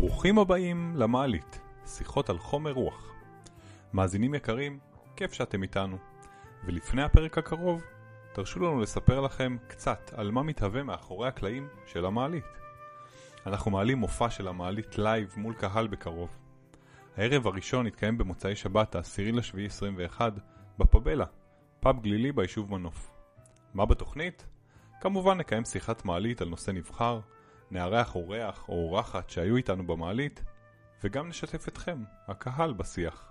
ברוכים הבאים למעלית, שיחות על חומר רוח. מאזינים יקרים, כיף שאתם איתנו. ולפני הפרק הקרוב, תרשו לנו לספר לכם קצת על מה מתהווה מאחורי הקלעים של המעלית. אנחנו מעלים מופע של המעלית live מול קהל בקרוב. הערב הראשון יתקיים במוצאי שבת, ה-10 לשביעי 21, בפבלה, פאב גלילי ביישוב מנוף. מה בתוכנית? כמובן נקיים שיחת מעלית על נושא נבחר, נארח אורח או אורחת שהיו איתנו במעלית, וגם נשתף אתכם, הקהל, בשיח.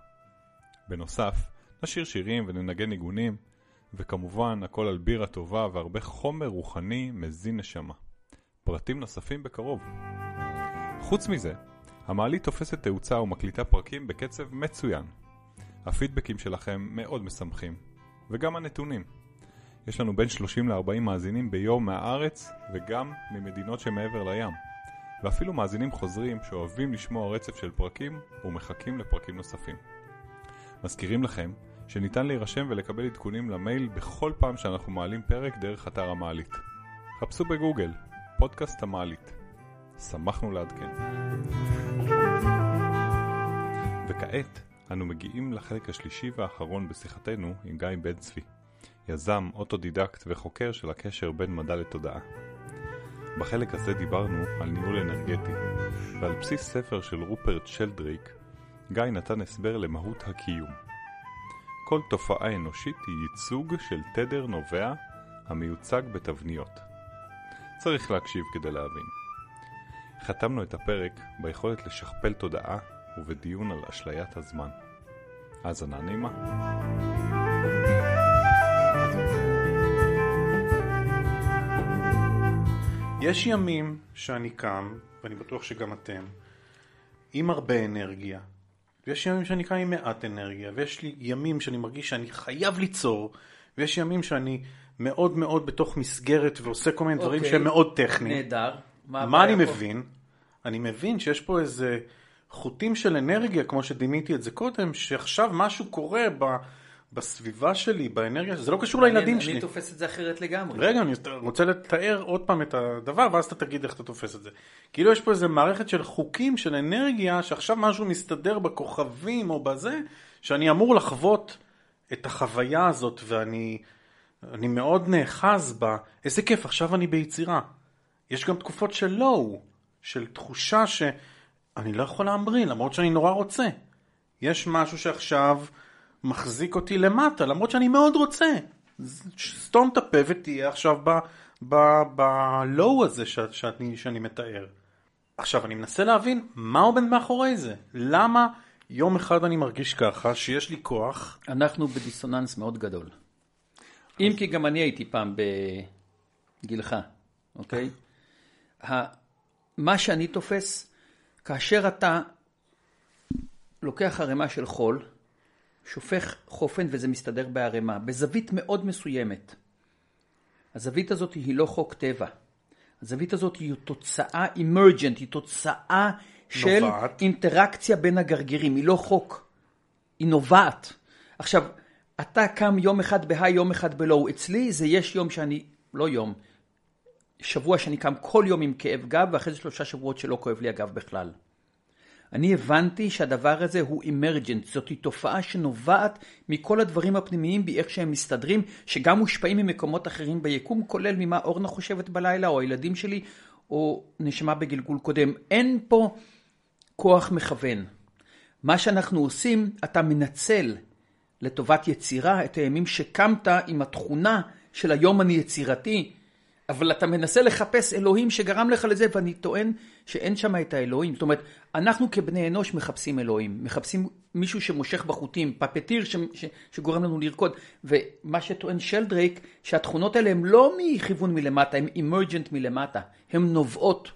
בנוסף, נשיר שירים וננגן ניגונים, וכמובן הכל על בירה טובה והרבה חומר רוחני מזין נשמה. פרטים נוספים בקרוב. חוץ מזה, המעלית תופסת תאוצה ומקליטה פרקים בקצב מצוין. הפידבקים שלכם מאוד משמחים, וגם הנתונים. יש לנו בין 30 ל-40 מאזינים ביום מהארץ וגם ממדינות שמעבר לים. ואפילו מאזינים חוזרים שאוהבים לשמוע רצף של פרקים ומחכים לפרקים נוספים. מזכירים לכם שניתן להירשם ולקבל עדכונים למייל בכל פעם שאנחנו מעלים פרק דרך אתר המעלית. חפשו בגוגל, פודקאסט המעלית. שמחנו לעדכן. וכעת אנו מגיעים לחלק השלישי והאחרון בשיחתנו עם גיא בן צבי. יזם, אוטודידקט וחוקר של הקשר בין מדע לתודעה. בחלק הזה דיברנו על ניהול אנרגטי, ועל בסיס ספר של רופרט שלדריק, גיא נתן הסבר למהות הקיום. כל תופעה אנושית היא ייצוג של תדר נובע המיוצג בתבניות. צריך להקשיב כדי להבין. חתמנו את הפרק ביכולת לשכפל תודעה ובדיון על אשליית הזמן. האזנה נעימה. יש ימים שאני קם, ואני בטוח שגם אתם, עם הרבה אנרגיה. ויש ימים שאני קם עם מעט אנרגיה, ויש לי ימים שאני מרגיש שאני חייב ליצור, ויש ימים שאני מאוד מאוד בתוך מסגרת ועושה כל מיני דברים אוקיי. שהם מאוד טכניים. נהדר. מה הבעיה אני פה? מבין? אני מבין שיש פה איזה חוטים של אנרגיה, כמו שדימיתי את זה קודם, שעכשיו משהו קורה ב, בסביבה שלי, באנרגיה, זה לא קשור לילדים שלי. אני תופס את זה אחרת לגמרי. רגע, אני רוצה לתאר עוד פעם את הדבר, ואז אתה תגיד איך אתה תופס את זה. כאילו יש פה איזה מערכת של חוקים, של אנרגיה, שעכשיו משהו מסתדר בכוכבים או בזה, שאני אמור לחוות את החוויה הזאת, ואני אני מאוד נאחז בה. איזה כיף, עכשיו אני ביצירה. יש גם תקופות של לואו, של תחושה שאני לא יכול להמריא, למרות שאני נורא רוצה. יש משהו שעכשיו מחזיק אותי למטה, למרות שאני מאוד רוצה. סתום את הפה ותהיה עכשיו ב-low הזה ש- שאני, שאני מתאר. עכשיו, אני מנסה להבין מה עומד מאחורי זה. למה יום אחד אני מרגיש ככה, שיש לי כוח, אנחנו בדיסוננס מאוד גדול. אם כי גם אני הייתי פעם בגילך, אוקיי? מה שאני תופס, כאשר אתה לוקח ערימה של חול, שופך חופן וזה מסתדר בערימה, בזווית מאוד מסוימת. הזווית הזאת היא לא חוק טבע. הזווית הזאת היא תוצאה אימרג'נט, היא תוצאה של נובעת. אינטראקציה בין הגרגירים, היא לא חוק, היא נובעת. עכשיו, אתה קם יום אחד בהיי, יום אחד בלואו. אצלי זה יש יום שאני, לא יום, שבוע שאני קם כל יום עם כאב גב, ואחרי זה שלושה שבועות שלא כואב לי הגב בכלל. אני הבנתי שהדבר הזה הוא אימרג'נט, זאת תופעה שנובעת מכל הדברים הפנימיים בי, איך שהם מסתדרים, שגם מושפעים ממקומות אחרים ביקום, כולל ממה אורנה חושבת בלילה, או הילדים שלי, או נשמה בגלגול קודם. אין פה כוח מכוון. מה שאנחנו עושים, אתה מנצל לטובת יצירה את הימים שקמת עם התכונה של היום אני יצירתי, אבל אתה מנסה לחפש אלוהים שגרם לך לזה, ואני טוען שאין שם את האלוהים. זאת אומרת, אנחנו כבני אנוש מחפשים אלוהים, מחפשים מישהו שמושך בחוטים, פפטיר ש, ש, שגורם לנו לרקוד. ומה שטוען שלדרייק, שהתכונות האלה הן לא מכיוון מלמטה, הן אימרג'נט מלמטה, הן נובעות.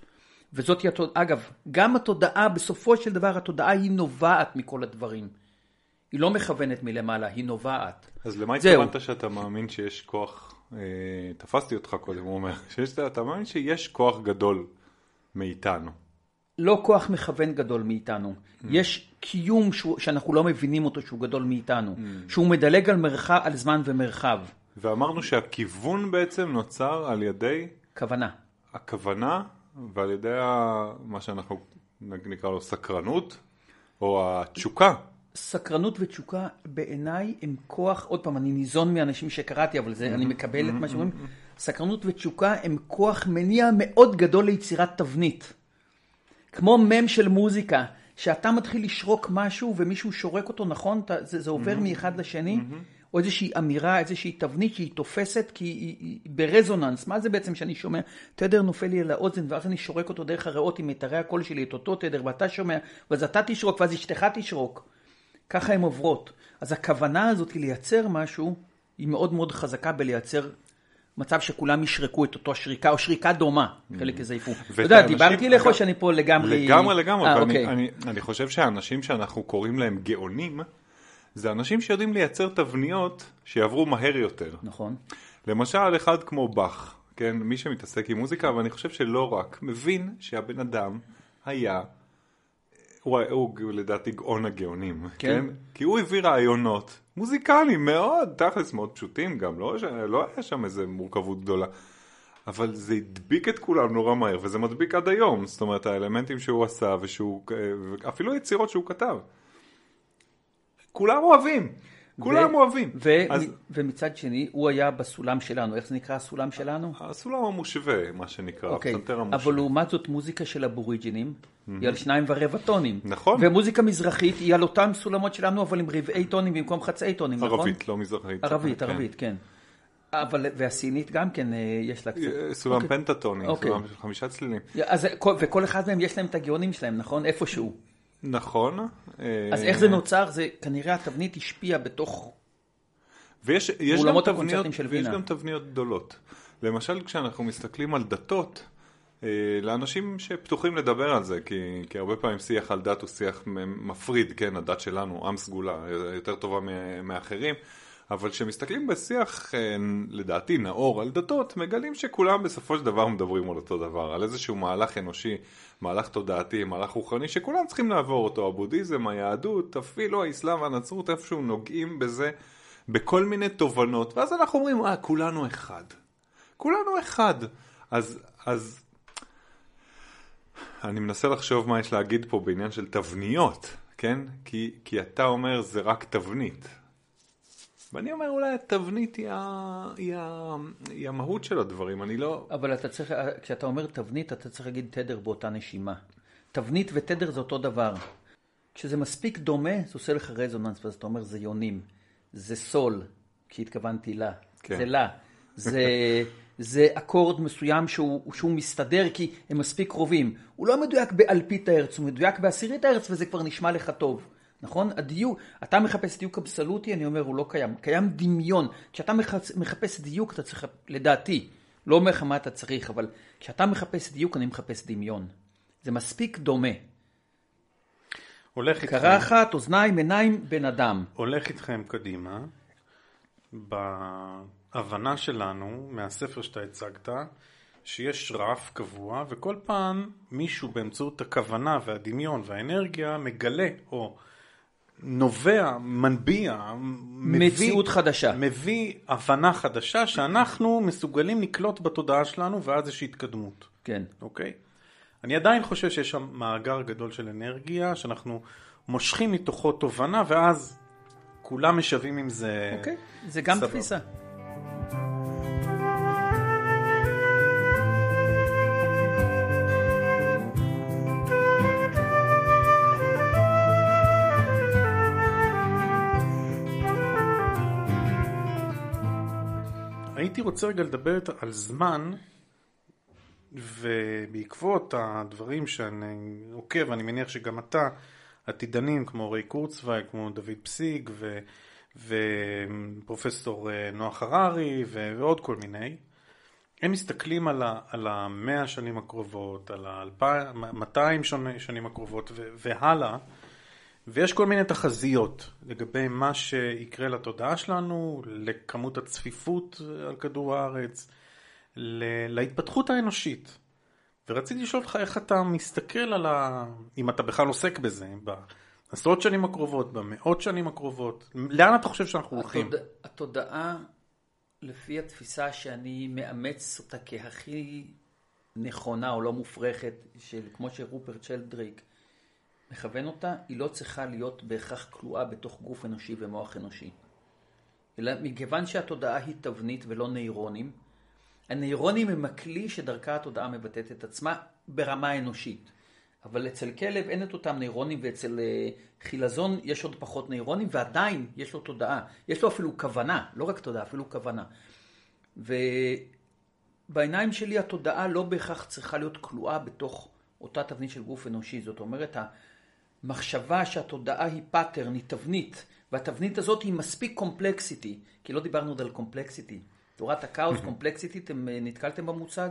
וזאת אגב, גם התודעה, בסופו של דבר התודעה היא נובעת מכל הדברים. היא לא מכוונת מלמעלה, היא נובעת. אז למה. התכוונת שאתה מאמין שיש כוח, תפסתי אותך קודם, הוא אומר, שיש, אתה מאמין שיש כוח גדול מאיתנו. לא כוח מכוון גדול מאיתנו. יש קיום שהוא, שאנחנו לא מבינים אותו שהוא גדול מאיתנו. שהוא מדלג על, מרחב, על זמן ומרחב. ואמרנו שהכיוון בעצם נוצר על ידי כוונה. הכוונה ועל ידי ה- מה שאנחנו נקרא לו סקרנות, או התשוקה. סקרנות ותשוקה בעיניי הם כוח, עוד פעם, אני ניזון מאנשים שקראתי, אבל זה, אני מקבל את מה שאומרים, סקרנות ותשוקה הם כוח מניע מאוד גדול ליצירת תבנית. כמו מם של מוזיקה, שאתה מתחיל לשרוק משהו ומישהו שורק אותו נכון, אתה, זה, זה עובר מאחד לשני, או איזושהי אמירה, איזושהי תבנית שהיא תופסת כי היא, היא ברזוננס. מה זה בעצם שאני שומע? תדר נופל לי על האוזן ואז אני שורק אותו דרך הריאות עם מיתרי הקול שלי, את אותו תדר, ואתה שומע, ואז אתה תשרוק ואז אשתך תשרוק. ככה הן עוברות. אז הכוונה הזאת לייצר משהו, היא מאוד מאוד חזקה בלייצר מצב שכולם ישרקו את אותו שריקה, או שריקה דומה, חלק יזייפו. אתה יודע, דיברתי לך או שאני פה לגמרי... לגמרי לגמרי, אה, ואני אוקיי. אני, אני חושב שהאנשים שאנחנו קוראים להם גאונים, זה אנשים שיודעים לייצר תבניות שיעברו מהר יותר. נכון. למשל, אחד כמו באך, כן, מי שמתעסק עם מוזיקה, ואני חושב שלא רק, מבין שהבן אדם היה, הוא, הוא לדעתי גאון הגאונים, כן. כן? כי הוא הביא רעיונות מוזיקליים מאוד, תכלס מאוד פשוטים גם, לא, ש- לא היה שם איזה מורכבות גדולה. אבל זה הדביק את כולם נורא מהר, וזה מדביק עד היום. זאת אומרת, האלמנטים שהוא עשה, ושהוא, אפילו יצירות שהוא כתב. כולם אוהבים. כולם ו- אוהבים. ו- אז ומצד שני, הוא היה בסולם שלנו. איך זה נקרא הסולם שלנו? הסולם המושווה, מה שנקרא, אוקיי, הפסנתר אבל המושווה. לעומת זאת מוזיקה של אבוריג'ינים, היא על שניים ורבע טונים. נכון. ומוזיקה מזרחית היא על אותם סולמות שלנו, אבל עם רבעי טונים במקום חצאי טונים, נכון? ערבית, לא מזרחית. ערבית, כן. ערבית, כן. אבל, והסינית גם כן, אה, יש לה קצת. אה, סולם אוקיי. פנטטוני, אוקיי. סולם של חמישה צלילים. אז, כל- וכל אחד מהם יש להם את הגאונים שלהם, נכון? איפשהו. נכון. אז אה, איך זה נוצר? זה כנראה התבנית השפיעה בתוך... ויש יש גם תבניות, של ויש. גם תבניות גדולות. למשל, כשאנחנו מסתכלים על דתות, אה, לאנשים שפתוחים לדבר על זה, כי, כי הרבה פעמים שיח על דת הוא שיח מפריד, כן, הדת שלנו, עם סגולה, יותר טובה מאחרים, אבל כשמסתכלים בשיח, אה, לדעתי, נאור על דתות, מגלים שכולם בסופו של דבר מדברים על אותו דבר, על איזשהו מהלך אנושי, מהלך תודעתי, מהלך רוחני, שכולם צריכים לעבור אותו, הבודהיזם, היהדות, אפילו האסלאם והנצרות, איפשהו נוגעים בזה. בכל מיני תובנות, ואז אנחנו אומרים, אה, כולנו אחד. כולנו אחד. אז, אז אני מנסה לחשוב מה יש להגיד פה בעניין של תבניות, כן? כי, כי אתה אומר זה רק תבנית. ואני אומר אולי התבנית היא, ה, היא, ה, היא המהות של הדברים, אני לא... אבל אתה צריך, כשאתה אומר תבנית, אתה צריך להגיד תדר באותה נשימה. תבנית ותדר זה אותו דבר. כשזה מספיק דומה, זה עושה לך רזוננס, ואז אתה אומר זה יונים. זה סול, כי התכוונתי לה. כן. זה לה. זה, זה אקורד מסוים שהוא, שהוא מסתדר כי הם מספיק קרובים. הוא לא מדויק באלפית ההרץ, הוא מדויק בעשירית ההרץ וזה כבר נשמע לך טוב. נכון? הדיוק, אתה מחפש דיוק אבסולוטי, אני אומר, הוא לא קיים. קיים דמיון. כשאתה מחפש, מחפש דיוק, אתה צריך, לדעתי, לא אומר לך מה אתה צריך, אבל כשאתה מחפש דיוק, אני מחפש דמיון. זה מספיק דומה. הולך איתכם, קרחת, אוזניים, עיניים, בן אדם. הולך איתכם קדימה, בהבנה שלנו, מהספר שאתה הצגת, שיש רף קבוע, וכל פעם מישהו באמצעות הכוונה והדמיון והאנרגיה מגלה, או נובע, מנביע, מביא, מציאות חדשה. מביא הבנה חדשה שאנחנו מסוגלים לקלוט בתודעה שלנו, ואז יש התקדמות. כן. אוקיי? אני עדיין חושב שיש שם מאגר גדול של אנרגיה, שאנחנו מושכים מתוכו תובנה, ואז כולם משווים עם זה... אוקיי, זה גם סבבה. תפיסה. הייתי רוצה רגע לדבר על זמן, ובעקבות הדברים שאני עוקב, אני מניח שגם אתה, עתידנים כמו ריי קורצווייל, כמו דוד פסיג, ו, ופרופסור אה, נוח הררי, ו, ועוד כל מיני, הם מסתכלים על, ה, על המאה השנים הקרובות, על ה-200 שנים הקרובות ו, והלאה, ויש כל מיני תחזיות לגבי מה שיקרה לתודעה שלנו, לכמות הצפיפות על כדור הארץ, להתפתחות האנושית. ורציתי לשאול אותך איך אתה מסתכל על ה... אם אתה בכלל עוסק בזה, בעשרות שנים הקרובות, במאות שנים הקרובות, לאן אתה חושב שאנחנו הולכים? התודע, התודעה, לפי התפיסה שאני מאמץ אותה כהכי נכונה או לא מופרכת, של, כמו שרופרט שלדריק מכוון אותה, היא לא צריכה להיות בהכרח כלואה בתוך גוף אנושי ומוח אנושי. אלא מכיוון שהתודעה היא תבנית ולא נוירונים, הנוירונים הם הכלי שדרכה התודעה מבטאת את עצמה ברמה האנושית. אבל אצל כלב אין את אותם נוירונים ואצל אה, חילזון יש עוד פחות נוירונים ועדיין יש לו תודעה. יש לו אפילו כוונה, לא רק תודעה, אפילו כוונה. ובעיניים שלי התודעה לא בהכרח צריכה להיות כלואה בתוך אותה תבנית של גוף אנושי. זאת אומרת, המחשבה שהתודעה היא pattern, היא תבנית, והתבנית הזאת היא מספיק complexity, כי לא דיברנו עוד על complexity. תורת הכאוס, complexity, אתם אה, נתקלתם במושג?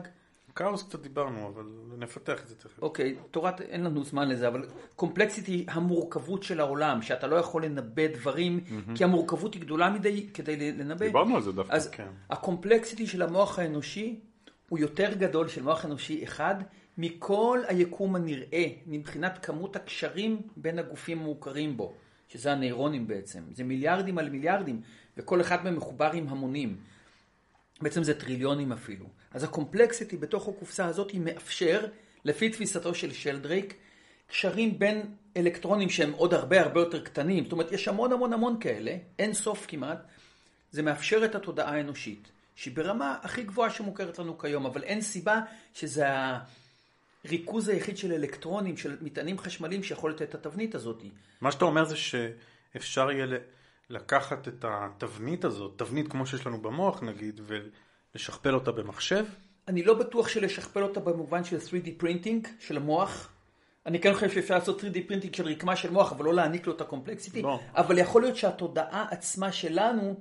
כאוס קצת דיברנו, אבל נפתח את זה תכף. אוקיי, תורת, אין לנו זמן לזה, אבל complexity המורכבות של העולם, שאתה לא יכול לנבא דברים, כי המורכבות היא גדולה מדי כדי לנבא. דיברנו על זה דווקא. אז כן. ה complexity של המוח האנושי הוא יותר גדול של מוח אנושי אחד מכל היקום הנראה, מבחינת כמות הקשרים בין הגופים המוכרים בו, שזה הנוירונים בעצם. זה מיליארדים על מיליארדים, וכל אחד מהם מחובר עם המונים. בעצם זה טריליונים אפילו. אז הקומפלקסיטי בתוך הקופסה הזאת היא מאפשר, לפי תפיסתו של שלדרייק, קשרים בין אלקטרונים שהם עוד הרבה הרבה יותר קטנים. זאת אומרת, יש המון המון המון כאלה, אין סוף כמעט. זה מאפשר את התודעה האנושית, שהיא ברמה הכי גבוהה שמוכרת לנו כיום, אבל אין סיבה שזה הריכוז היחיד של אלקטרונים, של מטענים חשמליים שיכול לתת את התבנית הזאת. מה שאתה אומר זה שאפשר יהיה לקחת את התבנית הזאת, תבנית כמו שיש לנו במוח נגיד, ולשכפל אותה במחשב? אני לא בטוח שלשכפל אותה במובן של 3D printing של המוח. אני כן חושב שאפשר לעשות 3D printing של רקמה של מוח, אבל לא להעניק לו את ה complexity. לא. אבל יכול להיות שהתודעה עצמה שלנו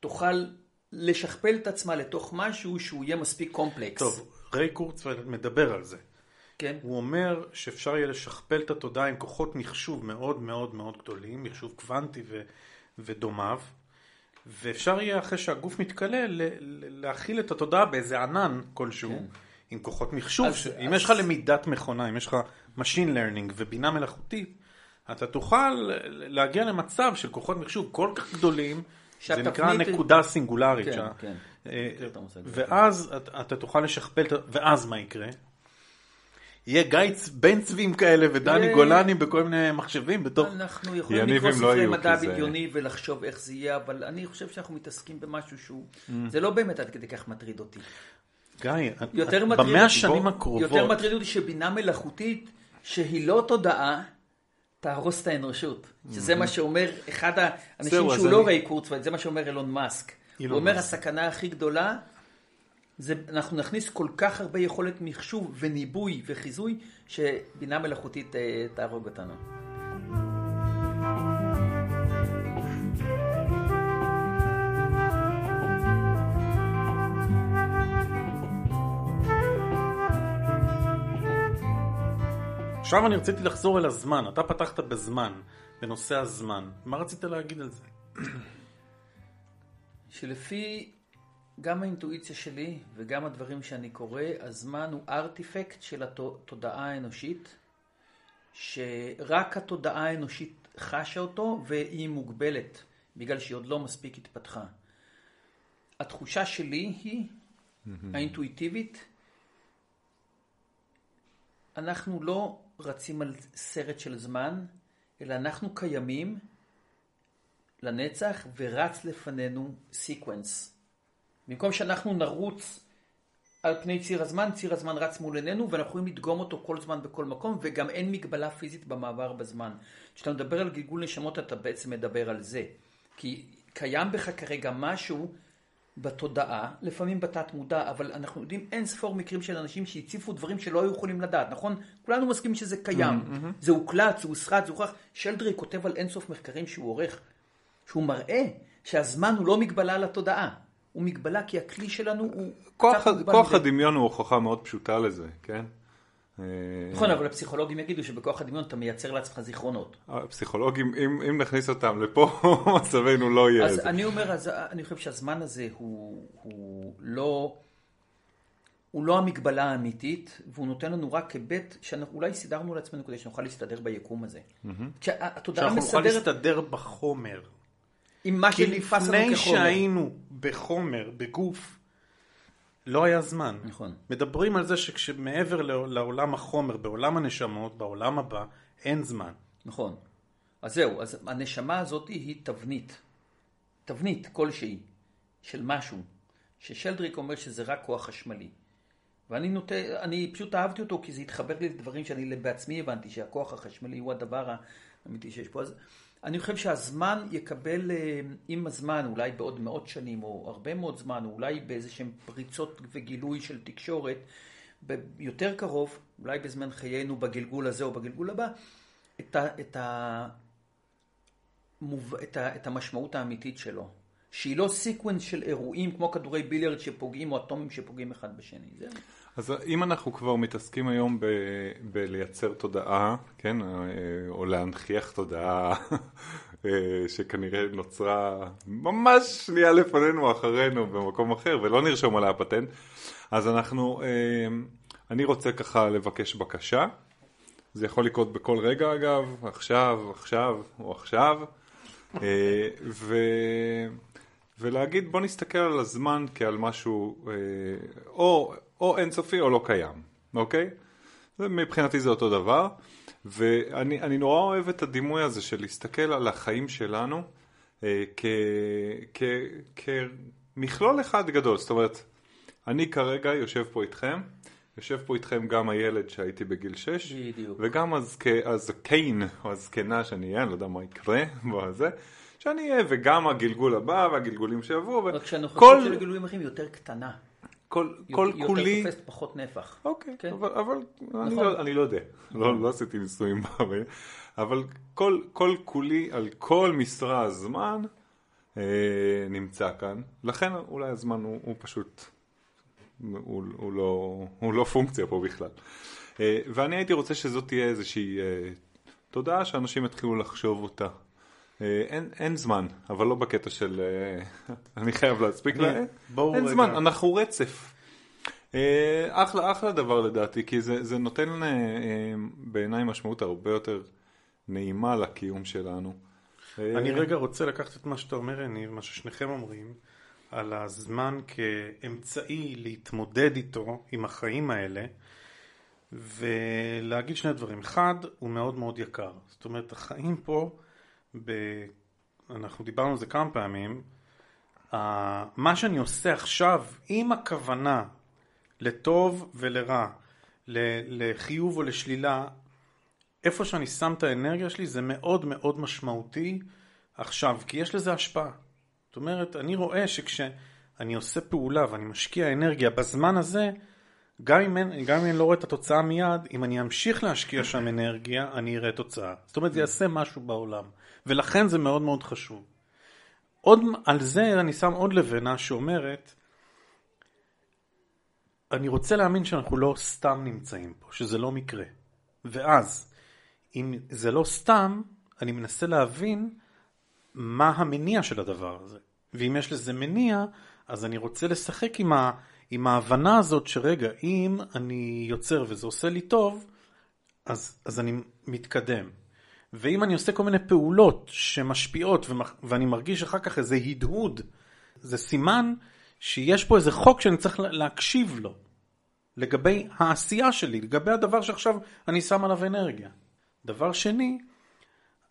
תוכל לשכפל את עצמה לתוך משהו שהוא יהיה מספיק קומפלקס. טוב, ריי קורצווייל מדבר על זה. כן. הוא אומר שאפשר יהיה לשכפל את התודעה עם כוחות מחשוב מאוד מאוד מאוד גדולים, מחשוב קוונטי ו- ודומיו, ואפשר יהיה אחרי שהגוף מתכלה ל- ל- להכיל את התודעה באיזה ענן כלשהו, כן. עם כוחות מחשוב. אז- ש- אם אז- יש לך למידת מכונה, אם יש לך Machine Learning ובינה מלאכותית, אתה תוכל להגיע למצב של כוחות מחשוב כל כך גדולים, זה נקרא נקודה סינגולרית. כן, שה- כן. אה. ואז אתה, אתה תוכל לשכפל, ואז מה יקרה? יהיה גיא צ- בן צבים כאלה ודני אה. גולני בכל מיני מחשבים בתוך... אנחנו יכולים יניב לקרוא לא ספרי יהיו, מדע זה- בדיוני ולחשוב איך זה יהיה, אבל אני חושב שאנחנו מתעסקים במשהו שהוא... Mm. זה לא באמת עד כדי כך מטריד אותי. גיא, יותר מטריד במאה אותי- השנים הקרובות, יותר מטריד אותי שבינה מלאכותית, שהיא לא תודעה, תהרוס את האנושות. שזה מה שאומר אחד האנשים זהו, אז שהוא לא אני- ריי קורצווייל, זה מה שאומר אילון מאסק. הוא אילון אומר מאסק. הסכנה הכי גדולה, זה אנחנו נכניס כל כך הרבה יכולת מחשוב וניבוי וחיזוי, שבינה מלאכותית אה, תהרוג אותנו. עכשיו אני רציתי לחזור אל הזמן, אתה פתחת בזמן, בנושא הזמן, מה רצית להגיד על זה? שלפי גם האינטואיציה שלי וגם הדברים שאני קורא, הזמן הוא ארטיפקט של התודעה האנושית, שרק התודעה האנושית חשה אותו והיא מוגבלת, בגלל שהיא עוד לא מספיק התפתחה. התחושה שלי היא, האינטואיטיבית, אנחנו לא רצים על סרט של זמן, אלא אנחנו קיימים לנצח ורץ לפנינו sequence. במקום שאנחנו נרוץ על פני ציר הזמן, ציר הזמן רץ מול עינינו ואנחנו יכולים לדגום אותו כל זמן בכל מקום וגם אין מגבלה פיזית במעבר בזמן. כשאתה מדבר על גלגול נשמות אתה בעצם מדבר על זה. כי קיים בך כרגע משהו בתודעה, לפעמים בתת מודע, אבל אנחנו יודעים אין ספור מקרים של אנשים שהציפו דברים שלא היו יכולים לדעת, נכון? כולנו מסכימים שזה קיים. זה הוקלט, זה הוסרט, זה הוכח. שלדרי כותב על אין סוף מחקרים שהוא עורך, שהוא מראה שהזמן הוא לא מגבלה לתודעה. הוא מגבלה כי הכלי שלנו הוא כוח. הדמיון הוא הוכחה מאוד פשוטה לזה, כן? אה, נכון, אבל הפסיכולוגים יגידו שבכוח הדמיון אתה מייצר לעצמך זיכרונות. הפסיכולוגים, אם, אם נכניס אותם לפה, מצבנו לא יהיה. אז. אני אומר, אז אני חושב שהזמן הזה הוא, הוא לא... הוא לא המגבלה האמיתית, והוא נותן לנו רק היבט שאנחנו אולי סידרנו לעצמנו כדי שנוכל להסתדר ביקום הזה. כשהתודעה שאנחנו נוכל מסדרת להסתדר בחומר. עם מה כי שנתפס לנו לפני כחומר. שהיינו בחומר, בגוף, לא היה זמן. נכון. מדברים על זה שכשמעבר לעולם החומר, בעולם הנשמות, בעולם הבא, אין זמן. נכון. אז זהו, אז הנשמה הזאת היא תבנית. תבנית כלשהי של משהו, ששלדריק אומר שזה רק כוח חשמלי. ואני נוטה, אני פשוט אהבתי אותו כי זה התחבר לי לדברים שאני בעצמי הבנתי שהכוח החשמלי הוא הדבר האמיתי שיש פה. אז אני חושב שהזמן יקבל אה, עם הזמן, אולי בעוד מאות שנים או הרבה מאוד זמן, או אולי באיזה שהם פריצות וגילוי של תקשורת, יותר קרוב, אולי בזמן חיינו בגלגול הזה או בגלגול הבא, את, ה, את, ה, מוב, את, ה, את המשמעות האמיתית שלו. שהיא לא sequence של אירועים כמו כדורי ביליארד שפוגעים או אטומים שפוגעים אחד בשני. זה... אז אם אנחנו כבר מתעסקים היום ב, בלייצר תודעה, כן, או להנכיח תודעה שכנראה נוצרה ממש שנייה לפנינו, אחרינו, במקום אחר, ולא נרשום עליה פטנט, אז אנחנו, אני רוצה ככה לבקש בקשה. זה יכול לקרות בכל רגע אגב, עכשיו, עכשיו או עכשיו. ו... ולהגיד בוא נסתכל על הזמן כעל משהו או או אינסופי או לא קיים, אוקיי? מבחינתי זה אותו דבר, ואני נורא אוהב את הדימוי הזה של להסתכל על החיים שלנו אה, כמכלול אחד גדול, זאת אומרת, אני כרגע יושב פה איתכם, יושב פה איתכם גם הילד שהייתי בגיל 6, בדיוק. וגם הזק... הזקיין או הזקנה שאני אהיה, אני לא יודע מה יקרה בזה. שאני אהיה, וגם הגלגול הבא והגלגולים שיבואו. רק שהנוכחות של הגלגולים אחרים יותר קטנה. כל, כל יותר כולי... יותר תופסת פחות נפח. אוקיי, כן. אבל, אבל נכון. אני, לא, אני לא יודע, לא, לא עשיתי ניסויים בעבר, אבל כל, כל כולי על כל משרה הזמן אה, נמצא כאן, לכן אולי הזמן הוא, הוא פשוט, הוא, הוא, לא, הוא לא פונקציה פה בכלל. אה, ואני הייתי רוצה שזאת תהיה איזושהי אה, תודעה שאנשים יתחילו לחשוב אותה. אה, אין, אין זמן, אבל לא בקטע של אה, אני חייב להספיק להם. בואו אין רגע. זמן, אנחנו רצף. אה, אחלה, אחלה דבר לדעתי, כי זה, זה נותן בעיניי משמעות הרבה יותר נעימה לקיום שלנו. אני רגע רוצה לקחת את מה שאתה אומר, יניב, מה ששניכם אומרים, על הזמן כאמצעי להתמודד איתו, עם החיים האלה, ולהגיד שני דברים. אחד, הוא מאוד מאוד יקר. זאת אומרת, החיים פה, ב... אנחנו דיברנו על זה כמה פעמים, ה- מה שאני עושה עכשיו, עם הכוונה לטוב ולרע, לחיוב או לשלילה, איפה שאני שם את האנרגיה שלי זה מאוד מאוד משמעותי עכשיו, כי יש לזה השפעה. זאת אומרת, אני רואה שכשאני עושה פעולה ואני משקיע אנרגיה בזמן הזה, גם אם, אין, גם אם אני לא רואה את התוצאה מיד, אם אני אמשיך להשקיע שם אנרגיה, אני אראה תוצאה. זאת אומרת, זה יעשה משהו בעולם. ולכן זה מאוד מאוד חשוב. עוד על זה אני שם עוד לבנה שאומרת, אני רוצה להאמין שאנחנו לא סתם נמצאים פה, שזה לא מקרה. ואז, אם זה לא סתם, אני מנסה להבין מה המניע של הדבר הזה. ואם יש לזה מניע, אז אני רוצה לשחק עם, ה, עם ההבנה הזאת שרגע, אם אני יוצר וזה עושה לי טוב, אז, אז אני מתקדם. ואם אני עושה כל מיני פעולות שמשפיעות ואני מרגיש אחר כך איזה הדהוד, זה סימן שיש פה איזה חוק שאני צריך לה- להקשיב לו. לגבי העשייה שלי, לגבי הדבר שעכשיו אני שם עליו אנרגיה. דבר שני,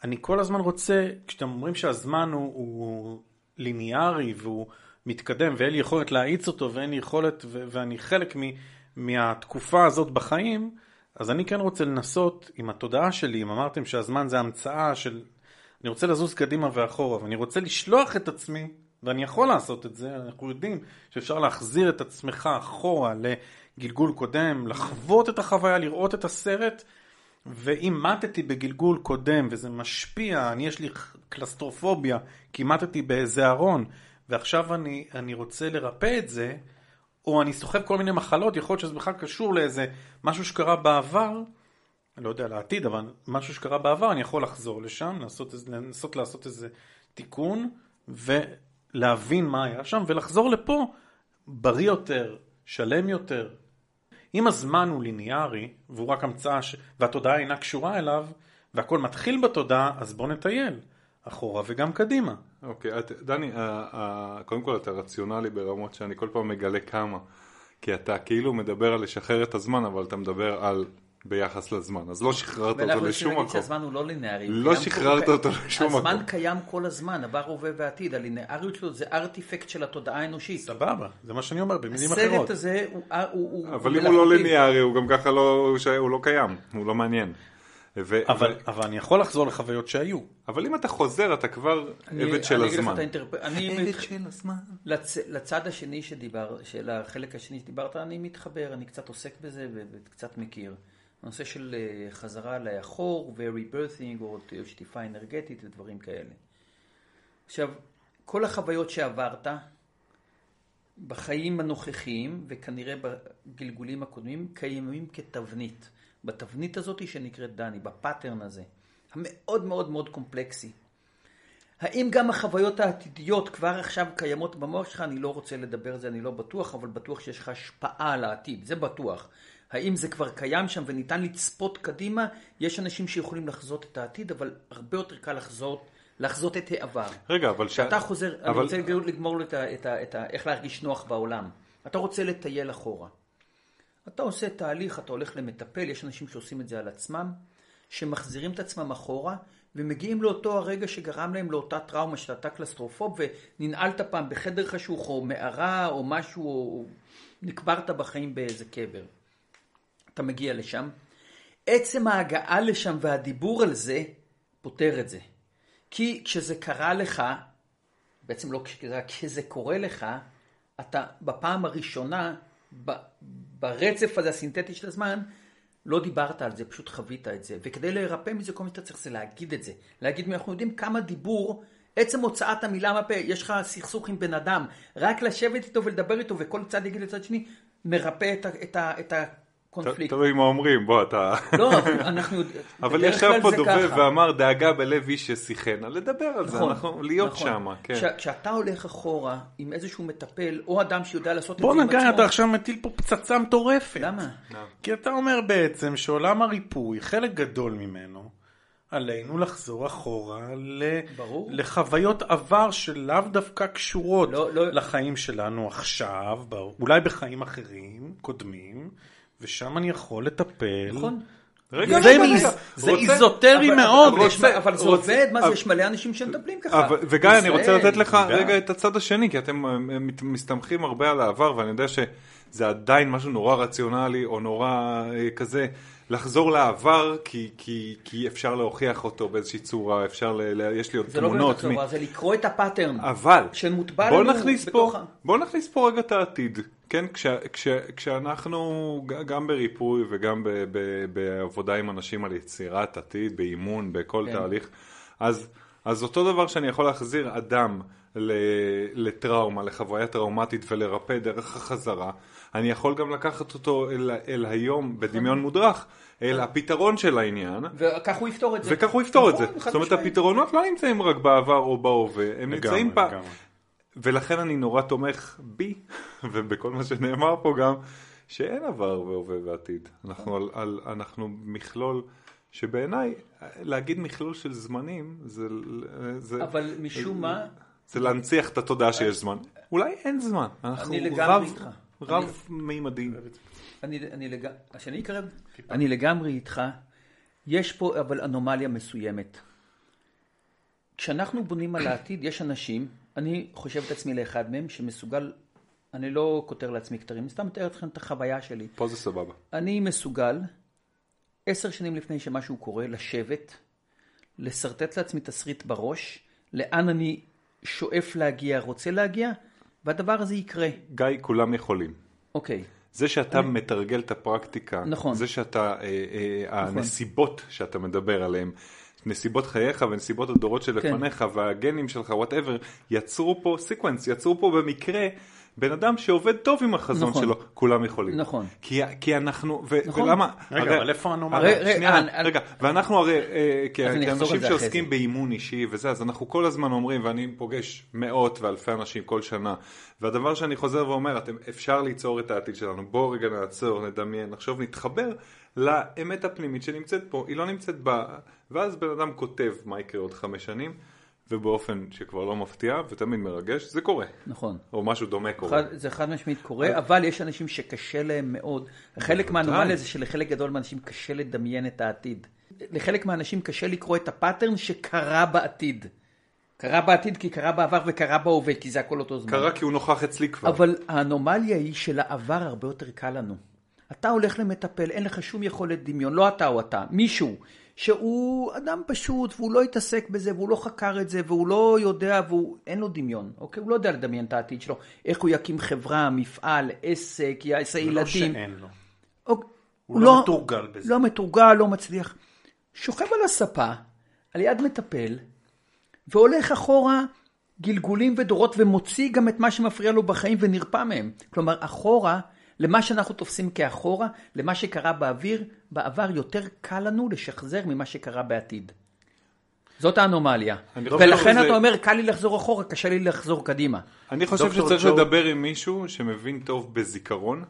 אני כל הזמן רוצה, כשאתם אומרים שהזמן הוא, הוא ליניארי והוא מתקדם ואין לי יכולת להאיץ אותו ואין לי יכולת ו- ואני חלק מ- מהתקופה הזאת בחיים, אז אני כן רוצה לנסות עם התודעה שלי, אם אמרתם שהזמן זה המצאה של... אני רוצה לזוז קדימה ואחורה ואני רוצה לשלוח את עצמי, ואני יכול לעשות את זה, אנחנו יודעים שאפשר להחזיר את עצמך אחורה לגלגול קודם, לחוות את החוויה, לראות את הסרט, ואם מתתי בגלגול קודם וזה משפיע, אני יש לי קלסטרופוביה, כי מתתי באיזה ארון, ועכשיו אני, אני רוצה לרפא את זה, או אני סוחב כל מיני מחלות, יכול להיות שזה בכלל קשור לאיזה משהו שקרה בעבר, אני לא יודע לעתיד, אבל משהו שקרה בעבר, אני יכול לחזור לשם, איזה- לנסות לעשות איזה תיקון, ולהבין מה היה שם, ולחזור לפה בריא יותר, שלם יותר. אם הזמן הוא ליניארי, והוא רק המצאה, ש... והתודעה אינה קשורה אליו, והכל מתחיל בתודעה, אז בוא נטייל אחורה וגם קדימה. אוקיי, את- דני, ה- ה- קודם כל אתה רציונלי ברמות שאני כל פעם מגלה כמה. כי אתה כאילו מדבר על לשחרר את הזמן, אבל אתה מדבר על ביחס לזמן, אז לא שחררת ואנחנו אותו לשום מקום. שהזמן הוא לא לינארי. לא שחררת אותו לשום מקום. הזמן קיים כל הזמן, עבר, הווה ועתיד. הלינאריות שלו זה ארטיפקט של התודעה האנושית. סבבה, זה מה שאני אומר, במילים אחרות. הסרט הזה הוא... הוא- הוא- אבל הוא אם הוא לא. ליניארי, הוא גם ככה לא, לא קיים, הוא לא מעניין. ו- אבל, ו- אבל אני יכול לחזור לחוויות שהיו. אבל אם אתה חוזר, אתה כבר אני- עבד של אני אגיד לך הזמן. את האינטרפ- אני מת- של הזמן. לצ... לצד השני שדיבר, של החלק השני שדיברת, אני מתחבר, אני קצת עוסק בזה ו- וקצת מכיר. הנושא של אה, חזרה לאחור ו-rebirthing או שטיפה אנרגטית ודברים כאלה. עכשיו, כל החוויות שעברת בחיים הנוכחיים וכנראה בגלגולים הקודמים קיימים כתבנית. בתבנית הזאת שנקראת דני, בפאטרן הזה, המאוד מאוד מאוד קומפלקסי. האם גם החוויות העתידיות כבר עכשיו קיימות במוח שלך? אני לא רוצה לדבר על זה, אני לא בטוח, אבל בטוח שיש לך השפעה על העתיד, זה בטוח. האם זה כבר קיים שם וניתן לצפות קדימה? יש אנשים שיכולים לחזות את העתיד, אבל הרבה יותר קל לחזות, לחזות את העבר. רגע, אבל ש... כשאתה חוזר, אני אבל- רוצה לגמור את ה, את ה, את ה, איך להרגיש נוח בעולם. אתה רוצה לטייל אחורה. אתה עושה תהליך, אתה הולך למטפל, יש אנשים שעושים את זה על עצמם, שמחזירים את עצמם אחורה, ומגיעים לאותו הרגע שגרם להם לאותה טראומה שאתה קלסטרופוב, וננעלת פעם בחדר חשוך, או מערה, או משהו, או נקברת בחיים באיזה קבר. אתה מגיע לשם. עצם ההגעה לשם והדיבור על זה, פותר את זה. כי כשזה קרה לך, בעצם לא כשזה, כשזה קורה לך, אתה בפעם הראשונה, ברצף הזה הסינתטי של הזמן, לא דיברת על זה, פשוט חווית את זה. וכדי להירפא מזה, כל מה שאתה צריך זה להגיד את זה. להגיד, אנחנו יודעים כמה דיבור, עצם הוצאת המילה מהפה, יש לך סכסוך עם בן אדם, רק לשבת איתו ולדבר איתו, וכל צד יגיד לצד שני, מרפא את, ה, את, ה, את הקונפליקט. תלוי מה אומרים, בוא, אתה... לא, אנחנו... אבל ישב פה דובב. ואמר דאגה בלב איש ששיחנה, לדבר על זה, נכון, אנחנו להיות נכון. שם, כן. כש- כשאתה הולך אחורה עם איזשהו מטפל, או אדם שיודע לעשות את בוא זה עם נגע, עצמו, אתה עכשיו מטיל פה פצצה מטורפת. למה? כי אתה אומר בעצם שעולם הריפוי, חלק גדול ממנו, עלינו לחזור אחורה ל... ברור. לחוויות עבר שלאו דווקא קשורות לא, לא. לחיים שלנו עכשיו, אולי בחיים אחרים, קודמים, ושם אני יכול לטפל. נכון. רגע, זה רגע, רגע. זה רוצה- איזוטרי אבל- מאוד. אבל יש- רוצה- אבל זה רוצה- עובד, מה זה, אבל- יש מלא אנשים שמטפלים ככה. אבל- וגיא, אני רוצה לתת לך. רגע את הצד השני, כי אתם אה, מת- מסתמכים הרבה על העבר, ואני יודע שזה עדיין משהו נורא רציונלי, או נורא אה, כזה, לחזור לעבר, כי- כי כי אפשר להוכיח אותו באיזושהי צורה, אפשר, ל- ל- יש לי עוד זה לא באמת תמונות. לחזור, מ- זה לקרוא את הפאטרן. אבל, שמוטבע בוא לנו נכניס פה, בתוך ה- בוא נכניס פה רגע את העתיד, כן? כש, כש, כשאנחנו גם בריפוי וגם ב, ב, בעבודה עם אנשים על יצירת עתיד, באימון, בכל כן. תהליך, אז, אז אותו דבר שאני יכול להחזיר אדם ל, לטראומה, לחוויה טראומטית ולרפא דרך החזרה, אני יכול גם לקחת אותו אל, אל היום בדמיון מודרך, אל הפתרון של העניין. וכך הוא יפתור את זה. וכך הוא יפתור את זה. נכון, זאת אומרת. הפתרונות לא נמצאים רק בעבר או בהווה, הם נמצאים. ולכן אני נורא תומך בי, ובכל מה שנאמר פה גם, שאין עבר והווה ועתיד. אנחנו, על, על, אנחנו מכלול, שבעיניי, להגיד מכלול של זמנים, זה... זה אבל משום מה, זה להנציח את התודעה שיש זמן. אולי אין זמן. אנחנו אני לגמרי איתך. רב מימדי. אני, אני לג... שאני אקרב? אני לגמרי איתך. יש פה אבל אנומליה מסוימת. כשאנחנו בונים על העתיד, יש אנשים, אני חושב את עצמי לאחד מהם, שמסוגל, אני לא כותר לעצמי כתרים, סתם מתאר אתכם את החוויה שלי. פה זה סבבה. אני מסוגל, עשר שנים לפני שמשהו קורה, לשבת, לשרטט לעצמי תסריט בראש, לאן אני שואף להגיע, רוצה להגיע, והדבר הזה יקרה. גיא, כולם יכולים. אוקיי. זה שאתה מתרגל את הפרקטיקה, נכון. זה שאתה, אה, אה, הנסיבות שאתה מדבר עליהן, נסיבות חייך ונסיבות הדורות כן. שלפניך והגנים שלך, whatever, יצרו פה sequence, יצרו פה במקרה בן אדם שעובד טוב עם החזון נכון. שלו, כולם יכולים. נכון. כי, כי אנחנו, ו, נכון. ולמה? רגע, אבל איפה? הרי, רגע, שנייה, אני- רגע, ואנחנו הרי, אה, אני כאנשים שעוסקים. באימון אישי וזה, אז אנחנו כל הזמן אומרים, ואני פוגש מאות ואלפי אנשים כל שנה, והדבר שאני חוזר ואומר, אתם, אפשר ליצור את העתיד שלנו, בואו רגע נעצור, נדמיין, נחשוב, נתחבר לאמת הפנימית שנמצאת פה, היא לא נמצאת ב... ואז בן אדם כותב מה יקרה עוד חמש שנים, ובאופן שכבר לא מפתיע ותמיד מרגש, זה קורה. נכון. או משהו דומה קורה. חד, זה חד משמעית קורה, אבל יש אנשים שקשה להם מאוד. חלק מהאנומליה זה שלחלק גדול מהאנשים קשה לדמיין את העתיד. לחלק מהאנשים קשה לקרוא את הפאטרן שקרה בעתיד. קרה בעתיד כי קרה בעבר וקרה בהווה, כי זה הכל אותו זמן. קרה כי הוא נוכח אצלי כבר. אבל האנומליה היא שלעבר הרבה יותר קל לנו. אתה הולך למטפל, אין לך שום יכולת דמיון, לא אתה או אתה, מישהו שהוא אדם פשוט והוא לא התעסק בזה והוא לא חקר את זה והוא לא יודע ואין לו דמיון, אוקיי? הוא לא יודע לדמיין את העתיד שלו, איך הוא יקים חברה, מפעל, עסק, יעשה ילדים. לא שאין לו. אוקיי, הוא לא מתורגל בזה. לא מתורגל, לא מצליח. שוכב על הספה, על יד מטפל, והולך אחורה גלגולים ודורות ומוציא גם את מה שמפריע לו בחיים ונרפא מהם. כלומר, אחורה, למה שאנחנו תופסים כאחורה, למה שקרה באוויר, בעבר יותר קל לנו לשחזר ממה שקרה בעתיד. זאת האנומליה. ולכן אתה אומר, קל לי לחזור אחורה, קשה לי לחזור קדימה. אני חושב דוקטור שצריך ג'ו- לדבר עם מישהו שמבין טוב בזיכרון,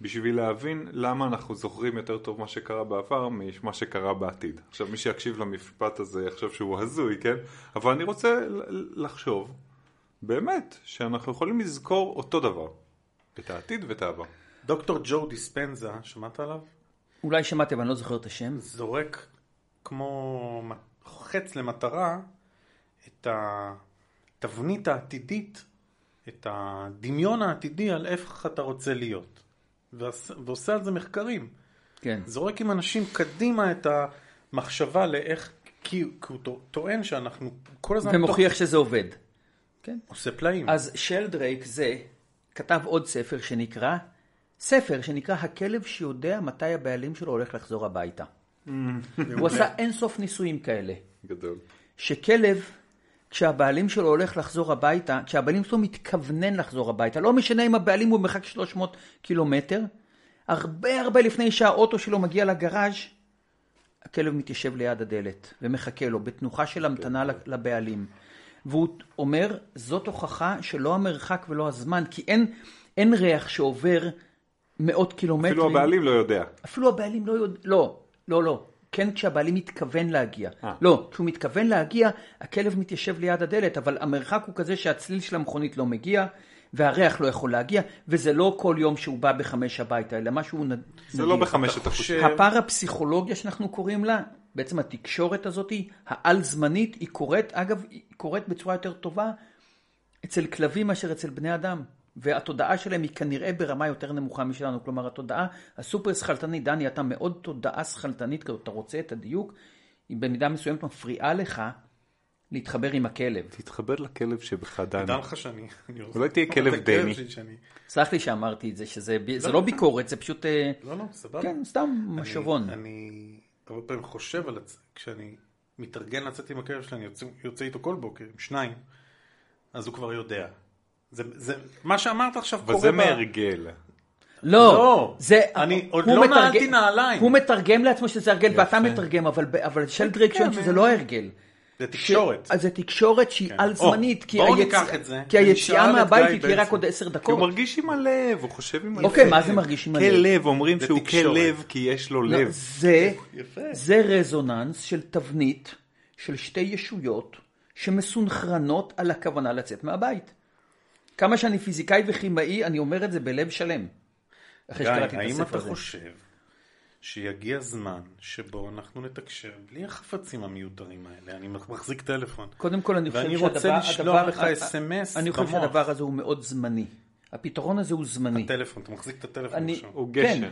בשביל להבין למה אנחנו זוכרים יותר טוב מה שקרה בעבר ממה שקרה בעתיד. עכשיו, מי שיקשיב למשפט הזה יחשוב שהוא הזוי, כן? אבל אני רוצה לחשוב, באמת, שאנחנו יכולים לזכור אותו דבר. את העתיד ואת העבר. דוקטור ג'ו דיספנזה, שמעת עליו? אולי שמעתם, אבל אני לא זוכר את השם. זורק כמו חץ למטרה את התבנית העתידית, את הדמיון העתידי על איך אתה רוצה להיות. ועושה על זה מחקרים. כן. זורק עם אנשים קדימה את המחשבה לאיך, כי, כי הוא טוע- טוען שאנחנו כל הזמן ומוכיח שזה עובד. כן. עושה פלאים. אז שלדרייק זה כתב עוד ספר שנקרא, ספר שנקרא הכלב שיודע מתי הבעלים שלו הולך לחזור הביתה. הוא עשה אינסוף ניסויים כאלה. גדול. שכלב, כשהבעלים שלו הולך לחזור הביתה, כשהבעלים שלו מתכוונן לחזור הביתה, לא משנה אם הבעלים הוא במרחק 300 קילומטר, הרבה הרבה לפני שהאוטו שלו מגיע לגראז', הכלב מתיישב ליד הדלת ומחכה לו בתנוחה של המתנה לבעלים. והוא אומר, זאת הוכחה שלא המרחק ולא הזמן, כי אין, אין ריח שעובר מאות קילומטרים. אפילו הבעלים לא יודע. אפילו הבעלים לא יודע, לא, לא, לא. כן כשהבעלים מתכוון להגיע. אה. לא, כשהוא מתכוון להגיע, הכלב מתיישב ליד הדלת, אבל המרחק הוא כזה שהצליל של המכונית לא מגיע, והריח לא יכול להגיע, וזה לא כל יום שהוא בא בחמש הביתה, אלא משהו נ... זה לא בחמשת אתה החושים. חושב- הפרפסיכולוגיה שאנחנו קוראים לה, בעצם התקשורת הזאת, העל-זמנית, היא קורית, אגב, היא קורית בצורה יותר טובה אצל כלבים מאשר אצל בני אדם. והתודעה שלהם היא כנראה ברמה יותר נמוכה משלנו. כלומר, התודעה הסופר שכלתנית, דני, אתה מאוד תודעה שכלתנית כזאת, אתה רוצה את הדיוק, היא במידה מסוימת מפריעה לך להתחבר עם הכלב. תתחבר לכלב שבך, דני. תדע לך שאני... אולי תהיה כלב דני. סלח לי שאמרתי את זה, שזה לא, לא לא. ביקורת, זה פשוט, אה, לא, לא, סבבה. כן, סתם מחשבון. אני הרבה פעמים חושב על עצמי, כשאני מתארגן לצאת עם הכלב שלי, אני יוצא, יוצא איתו כל בוקר, עם שניים, אז הוא כבר יודע. זה, זה, מה שאמרת עכשיו אבל קורה זה ב- מהרגל. לא, לא, זה, אני עוד לא מתרגם- נעלתי נעליים. הוא מתרגם לעצמו שזה הרגל ואתה יפה. מתרגם, אבל, אבל שלדרייק שואל שזה לא הרגל. זה תקשורת. אז זה תקשורת שהיא כן. על זמנית, כי, היצ-. כי היציאה מהבית היא תהיה רק. עוד עשר כי הוא דקות. מרגיש עם הלב, הוא חושב עם הלב. אוקיי, מה זה מרגיש עם הלב? כלב, אומרים זה שהוא. כלב כי יש לו לא, לב. זה. זה רזוננס של תבנית של שתי ישויות שמסונכרנות על הכוונה לצאת מהבית. כמה שאני פיזיקאי וכימאי, אני אומר את זה בלב שלם. אחרי גיא, שקראתי את האם אתה הזה. חושב שיגיע זמן שבו אנחנו נתקשר בלי החפצים המיותרים האלה? אני מחזיק טלפון. קודם כל אני חושב ואני שהדבר... רוצה לשלוח הדבר- לך אס.אם.אס אני חושב במוח. שהדבר הזה הוא מאוד זמני. הפתרון הזה הוא זמני. הטלפון, אתה מחזיק את הטלפון אני- עכשיו. הוא כן. גשר.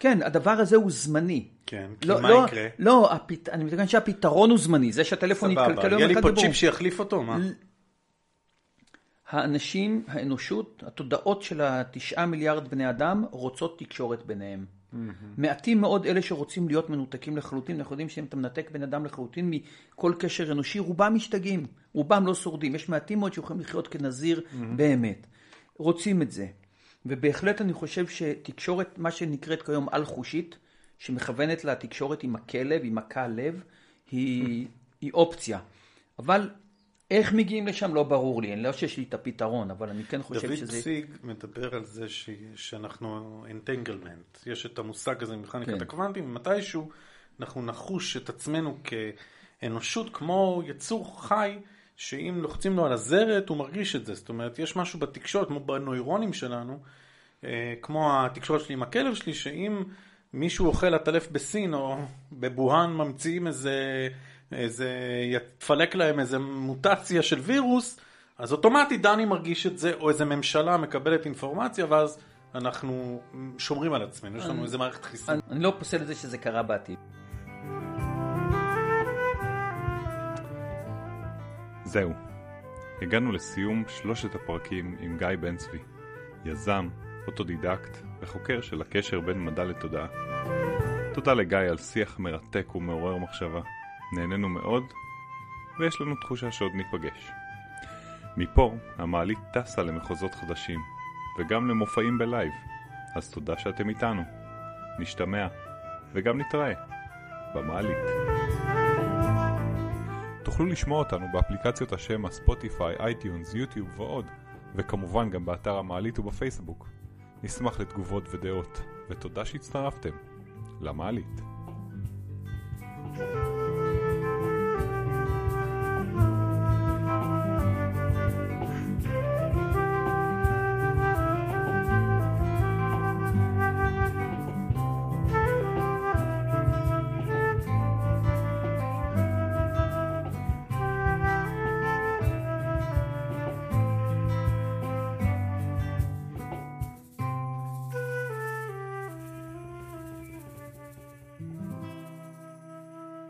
כן, הדבר הזה הוא זמני. כן, כי לא, מה לא, יקרה? לא, הפת... אני מתכוון שהפתרון הוא זמני, זה שהטלפון סבבה, יתקלקל יום יהיה לי אחד פה. צ'יפ שיחליף אותו, מה? האנשים, האנושות, התודעות של התשעה מיליארד בני אדם רוצות תקשורת ביניהם. מעטים מאוד אלה שרוצים להיות מנותקים לחלוטין, אנחנו יודעים שאם אתה מנתק בן אדם לחלוטין מכל קשר אנושי, רובם משתגעים, רובם לא שורדים, יש מעטים מאוד שיכולים לחיות כנזיר באמת. רוצים את זה. ובהחלט אני חושב שתקשורת, מה שנקראת כיום על-חושית, שמכוונת לתקשורת עם הכלב, עם הקל לב, היא, היא אופציה. אבל איך מגיעים לשם לא ברור לי, אני לא שיש לי את הפתרון, אבל אני כן חושב דוד שזה... ציג מדבר על זה ש... שאנחנו אינטנגלמנט. יש את המושג הזה ממכניקת כן. הקוונטים, ומתישהו אנחנו נחוש את עצמנו כאנושות כמו יצור חי שאם לוחצים לו על הזרת, הוא מרגיש את זה. זאת אומרת, יש משהו בתקשורת, כמו בנוירונים שלנו, אה, כמו התקשורת שלי עם הכלב שלי, שאם מישהו אוכל עטלף בסין, או בבוהאן ממציאים איזה, איזה, יתפלק להם איזה מוטציה של וירוס, אז אוטומטית דני מרגיש את זה, או איזה ממשלה מקבלת אינפורמציה, ואז אנחנו שומרים על עצמנו, יש לנו איזה מערכת חיסון. אני, אני לא פוסל את זה שזה קרה בעתיד. זהו, הגענו לסיום שלושת הפרקים עם גיא בן צבי, יזם, אוטודידקט וחוקר של הקשר בין מדע לתודעה. תודה לגיא על שיח מרתק ומעורר מחשבה, נהנינו מאוד, ויש לנו תחושה שעוד ניפגש. מפה המעלית טסה למחוזות חדשים, וגם למופעים ב live, אז תודה שאתם איתנו. נשתמע, וגם נתראה, במעלית. תוכלו לשמוע אותנו באפליקציות ה-Spotify, iTunes, YouTube ועוד, וכמובן גם באתר המעלית ובפייסבוק. נשמח לתגובות ודעות, ותודה שהצטרפתם למעלית. thank you